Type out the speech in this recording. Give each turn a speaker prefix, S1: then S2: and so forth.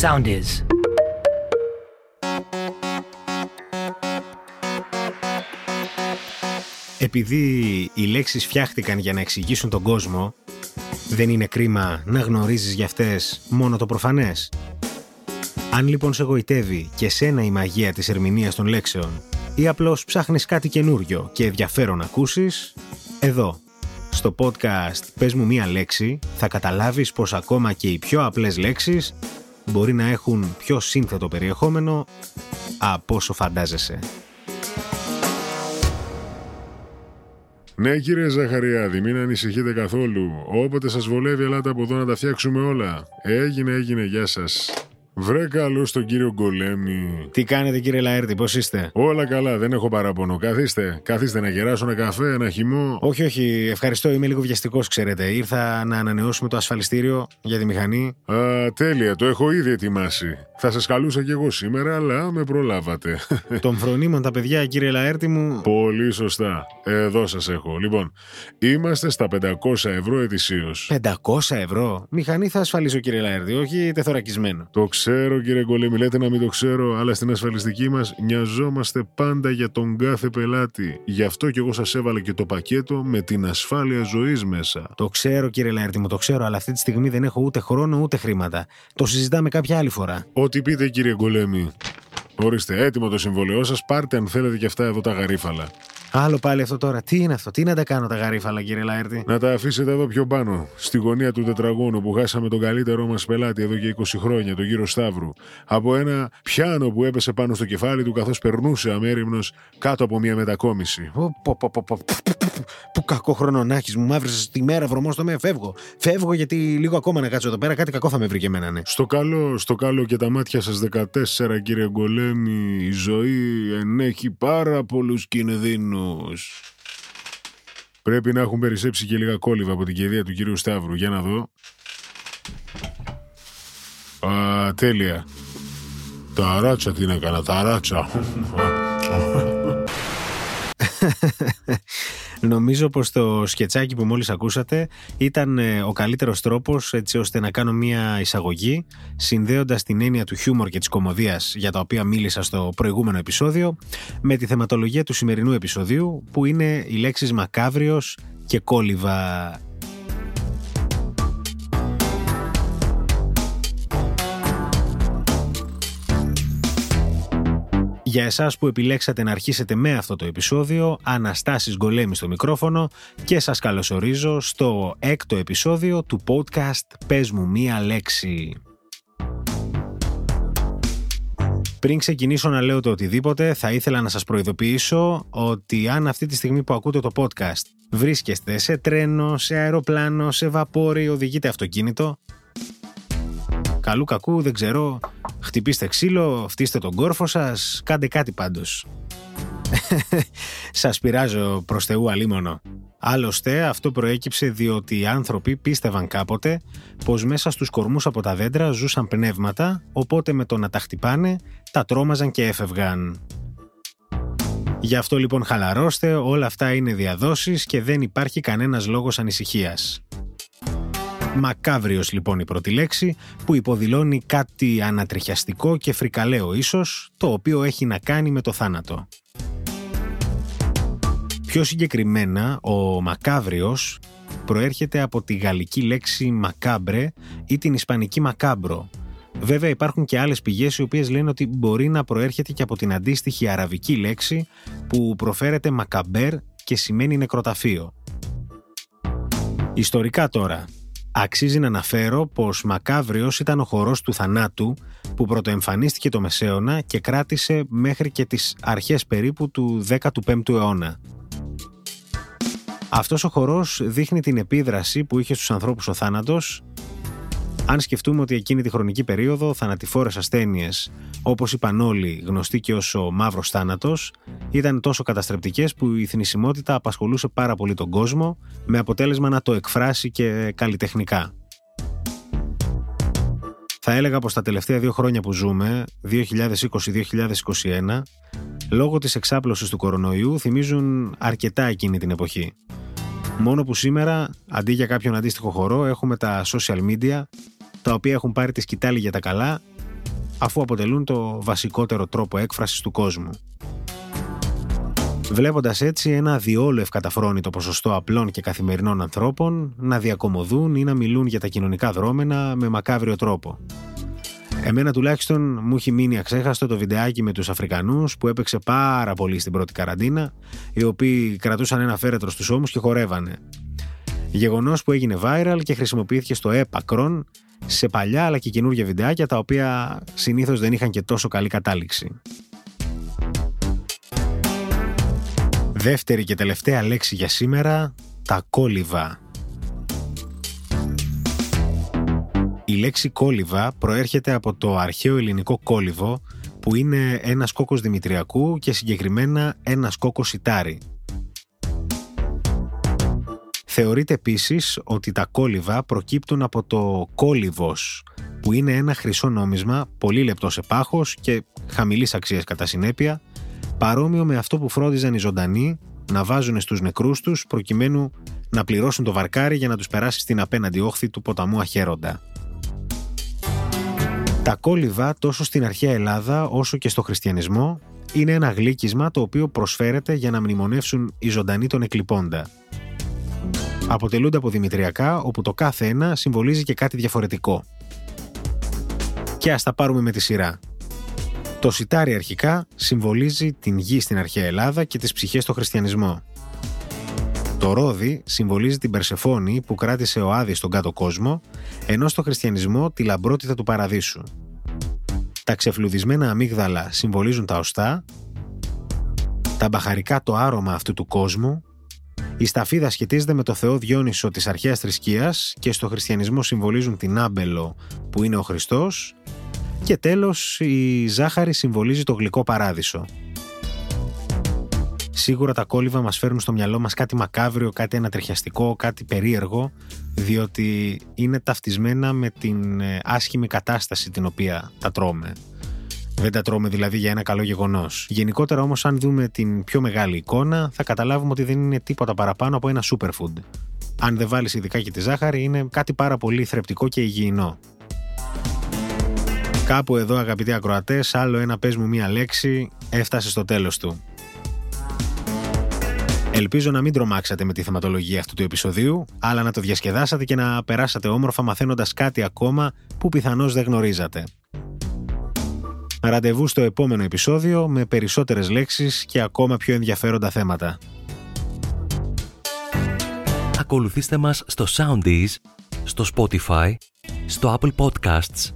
S1: Sound is.
S2: Επειδή οι λέξεις φτιάχτηκαν για να εξηγήσουν τον κόσμο, δεν είναι κρίμα να γνωρίζεις για αυτές μόνο το προφανές. Αν λοιπόν σε γοητεύει και σένα η μαγεία της ερμηνείας των λέξεων ή απλώς ψάχνεις κάτι καινούριο και ενδιαφέρον να ακούσεις, εδώ, στο podcast «Πες μου μία λέξη» θα καταλάβεις πως ακόμα και οι πιο απλές λέξεις μπορεί να έχουν πιο σύνθετο περιεχόμενο από όσο φαντάζεσαι.
S3: Ναι, κύριε Ζαχαριάδη, μην ανησυχείτε καθόλου. Όποτε σας βολεύει, ελάτε από εδώ να τα φτιάξουμε όλα. Έγινε, έγινε, γεια σας. Βρε καλό τον κύριο Γκολέμι.
S2: Τι κάνετε κύριε Λαέρτη, πώς είστε;
S3: Όλα καλά, δεν έχω παράπονο. Καθίστε, καθίστε να γεράσω ένα καφέ, ένα χυμό.
S2: Όχι, όχι, ευχαριστώ, είμαι λίγο βιαστικός, ξέρετε. Ήρθα να ανανεώσουμε το ασφαλιστήριο για τη μηχανή.
S3: Α, τέλεια, το έχω ήδη ετοιμάσει. Θα σας καλούσα κι εγώ σήμερα, αλλά με προλάβατε.
S2: Των φρονίμων τα παιδιά, κύριε Λαέρτη μου.
S3: Πολύ σωστά. Εδώ σας έχω. Λοιπόν, είμαστε στα 500 ευρώ ετησίως.
S2: 500 ευρώ; Μηχανή θα ασφαλίσω, κύριε Λαέρτη, όχι τεθωρακισμένο.
S3: Το ξέρω, κύριε Γκολέμι, λέτε να μην το ξέρω, αλλά στην ασφαλιστική μας νοιαζόμαστε πάντα για τον κάθε πελάτη. Γι' αυτό κι εγώ σας έβαλα και το πακέτο με την ασφάλεια ζωής μέσα.
S2: Το ξέρω, κύριε Λαέρτη μου, το ξέρω, αλλά αυτή τη στιγμή δεν έχω ούτε χρόνο ούτε χρήματα. Το συζητάμε κάποια άλλη φορά.
S3: Ό,τι πείτε, κύριε Γκολέμι. Ορίστε, έτοιμο το συμβόλαιό σας. Πάρτε αν θέλετε και αυτά εδώ τα γαρίφαλα.
S2: Άλλο πάλι αυτό τώρα. Τι είναι αυτό, τι να τα κάνω τα γαρίφαλα, κύριε Λαέρτη;
S3: Να τα αφήσετε εδώ πιο πάνω, στη γωνία του τετραγώνου που χάσαμε τον καλύτερό μας πελάτη εδώ και 20 χρόνια, τον κύριο Σταύρου. Από ένα πιάνο που έπεσε πάνω στο κεφάλι του καθώς περνούσε αμέριμνος κάτω από μια μετακόμιση.
S2: Πω, πω, πω, πω, πω. Που κακό χρόνο να έχεις, μου μαύρησες τη μέρα βρωμό στο με. Φεύγω. Φεύγω γιατί λίγο ακόμα να κάτσω εδώ πέρα, κάτι κακό θα με βρει και εμένα, ναι.
S3: Στο καλό, στο καλό και τα μάτια σας 14 κύριε Γκολέμι, η ζωή ενέχει πάρα πολλούς κινδύνους. Πρέπει να έχουν περισσέψει και λίγα κόλληβα από την κηδεία του κύριου Σταύρου. Για να δω. Α, τέλεια. Τα ράτσα τι να κάνα, τα ράτσα.
S2: Νομίζω πως το σκετσάκι που μόλις ακούσατε ήταν ε, ο καλύτερος τρόπος έτσι ώστε να κάνω μια εισαγωγή συνδέοντας την έννοια του χιούμορ και της κομμωδίας για τα οποία μίλησα στο προηγούμενο επεισόδιο με τη θεματολογία του σημερινού επεισοδίου που είναι οι λέξεις μακάβριος και κόλληβα Για εσάς που επιλέξατε να αρχίσετε με αυτό το επεισόδιο, Αναστάσης Γκολέμη στο μικρόφωνο και σας καλωσορίζω στο έκτο επεισόδιο του podcast «Πες μου μία λέξη». Πριν ξεκινήσω να λέω το οτιδήποτε, θα ήθελα να σας προειδοποιήσω ότι αν αυτή τη στιγμή που ακούτε το podcast βρίσκεστε σε τρένο, σε αεροπλάνο, σε βαπόρι, οδηγείτε αυτοκίνητο, καλού κακού, δεν ξέρω, χτυπήστε ξύλο, φτύστε τον κόρφο σας, κάντε κάτι πάντως. σας πειράζω προς Θεού αλίμονο. Άλλωστε αυτό προέκυψε διότι οι άνθρωποι πίστευαν κάποτε πως μέσα στους κορμούς από τα δέντρα ζούσαν πνεύματα οπότε με το να τα χτυπάνε τα τρόμαζαν και έφευγαν. Γι' αυτό λοιπόν χαλαρώστε, όλα αυτά είναι διαδόσεις και δεν υπάρχει κανένας λόγος ανησυχίας. Μακάβριος λοιπόν η πρώτη λέξη που υποδηλώνει κάτι ανατριχιαστικό και φρικαλαίο ίσως το οποίο έχει να κάνει με το θάνατο. Πιο συγκεκριμένα ο μακάβριος προέρχεται από τη γαλλική λέξη μακάμπρε ή την ισπανική μακάμπρο. Βέβαια υπάρχουν και άλλες πηγές οι οποίες λένε ότι μπορεί να προέρχεται και από την αντίστοιχη αραβική λέξη που προφέρεται μακαμπέρ και σημαίνει νεκροταφείο. Ιστορικά τώρα, Αξίζει να αναφέρω πως Μακάβριος ήταν ο χορός του θανάτου που πρωτοεμφανίστηκε το Μεσαίωνα και κράτησε μέχρι και τις αρχές περίπου του 15ου αιώνα. Αυτός ο χορός δείχνει την επίδραση που είχε στους ανθρώπους ο θάνατος αν σκεφτούμε ότι εκείνη τη χρονική περίοδο θανατηφόρες ασθένειες, όπως είπαν όλοι γνωστοί και ως ο μαύρος θάνατος, ήταν τόσο καταστρεπτικές που η θνησιμότητα απασχολούσε πάρα πολύ τον κόσμο, με αποτέλεσμα να το εκφράσει και καλλιτεχνικά. Θα έλεγα πως τα τελευταία δύο χρόνια που ζούμε, 2020-2021, λόγω της εξάπλωσης του κορονοϊού θυμίζουν αρκετά εκείνη την εποχή. Μόνο που σήμερα, αντί για κάποιον αντίστοιχο χορό, έχουμε τα social media τα οποία έχουν πάρει τη σκητάλη για τα καλά αφού αποτελούν το βασικότερο τρόπο έκφρασης του κόσμου. Βλέποντας έτσι ένα διόλου ευκαταφρόνητο ποσοστό απλών και καθημερινών ανθρώπων να διακομωδούν ή να μιλούν για τα κοινωνικά δρόμενα με μακάβριο τρόπο. Εμένα τουλάχιστον μου έχει μείνει αξέχαστο το βιντεάκι με τους Αφρικανούς που έπαιξε πάρα πολύ στην πρώτη καραντίνα, οι οποίοι κρατούσαν ένα φέρετρο στους ώμους και χορεύανε. Γεγονός που έγινε viral και χρησιμοποιήθηκε στο έπακρον σε παλιά αλλά και καινούργια βιντεάκια τα οποία συνήθως δεν είχαν και τόσο καλή κατάληξη. Δεύτερη και τελευταία λέξη για σήμερα, τα κόλυβα. Η λέξη κόλυβα προέρχεται από το αρχαίο ελληνικό κόλυβο που είναι ένας κόκκος δημητριακού και συγκεκριμένα ένας κόκκος σιτάρι. Θεωρείται επίσης ότι τα κόλυβα προκύπτουν από το κόλυβος που είναι ένα χρυσό νόμισμα πολύ λεπτό σε πάχος και χαμηλής αξίας κατά συνέπεια παρόμοιο με αυτό που φρόντιζαν οι ζωντανοί να βάζουν στους νεκρούς τους προκειμένου να πληρώσουν το βαρκάρι για να τους περάσει στην απέναντι όχθη του ποταμού Αχέροντα. Τα κόλυβα τόσο στην αρχαία Ελλάδα όσο και στο χριστιανισμό είναι ένα γλύκισμα το οποίο προσφέρεται για να μνημονεύσουν οι ζωντανοί τον εκλειπώντα. Αποτελούνται από δημητριακά όπου το κάθε ένα συμβολίζει και κάτι διαφορετικό. Και ας τα πάρουμε με τη σειρά. Το σιτάρι αρχικά συμβολίζει την γη στην αρχαία Ελλάδα και τις ψυχές στο χριστιανισμό. Το ρόδι συμβολίζει την Περσεφόνη που κράτησε ο Άδης στον κάτω κόσμο, ενώ στο χριστιανισμό τη λαμπρότητα του παραδείσου. Τα ξεφλουδισμένα αμύγδαλα συμβολίζουν τα οστά, τα μπαχαρικά το άρωμα αυτού του κόσμου, η σταφίδα σχετίζεται με το θεό Διόνυσο της αρχαίας θρησκείας και στο χριστιανισμό συμβολίζουν την άμπελο που είναι ο Χριστός και τέλος η ζάχαρη συμβολίζει το γλυκό παράδεισο. Σίγουρα τα κόλληβα μας φέρνουν στο μυαλό μας κάτι μακάβριο, κάτι ανατριχιαστικό, κάτι περίεργο, διότι είναι ταυτισμένα με την ε, άσχημη κατάσταση την οποία τα τρώμε. Δεν τα τρώμε δηλαδή για ένα καλό γεγονός. Γενικότερα όμως, αν δούμε την πιο μεγάλη εικόνα, θα καταλάβουμε ότι δεν είναι τίποτα παραπάνω από ένα superfood. Αν δεν βάλεις ειδικά και τη ζάχαρη, είναι κάτι πάρα πολύ θρεπτικό και υγιεινό. Κάπου εδώ αγαπητοί ακροατές, άλλο ένα πες μου μία λέξη, έφτασε στο τέλος του. Ελπίζω να μην τρομάξατε με τη θεματολογία αυτού του επεισοδίου, αλλά να το διασκεδάσατε και να περάσατε όμορφα μαθαίνοντας κάτι ακόμα που πιθανώς δεν γνωρίζατε. Ραντεβού στο επόμενο επεισόδιο με περισσότερες λέξεις και ακόμα πιο ενδιαφέροντα θέματα.
S1: Ακολουθήστε μας στο Soundees, στο Spotify, στο Apple Podcasts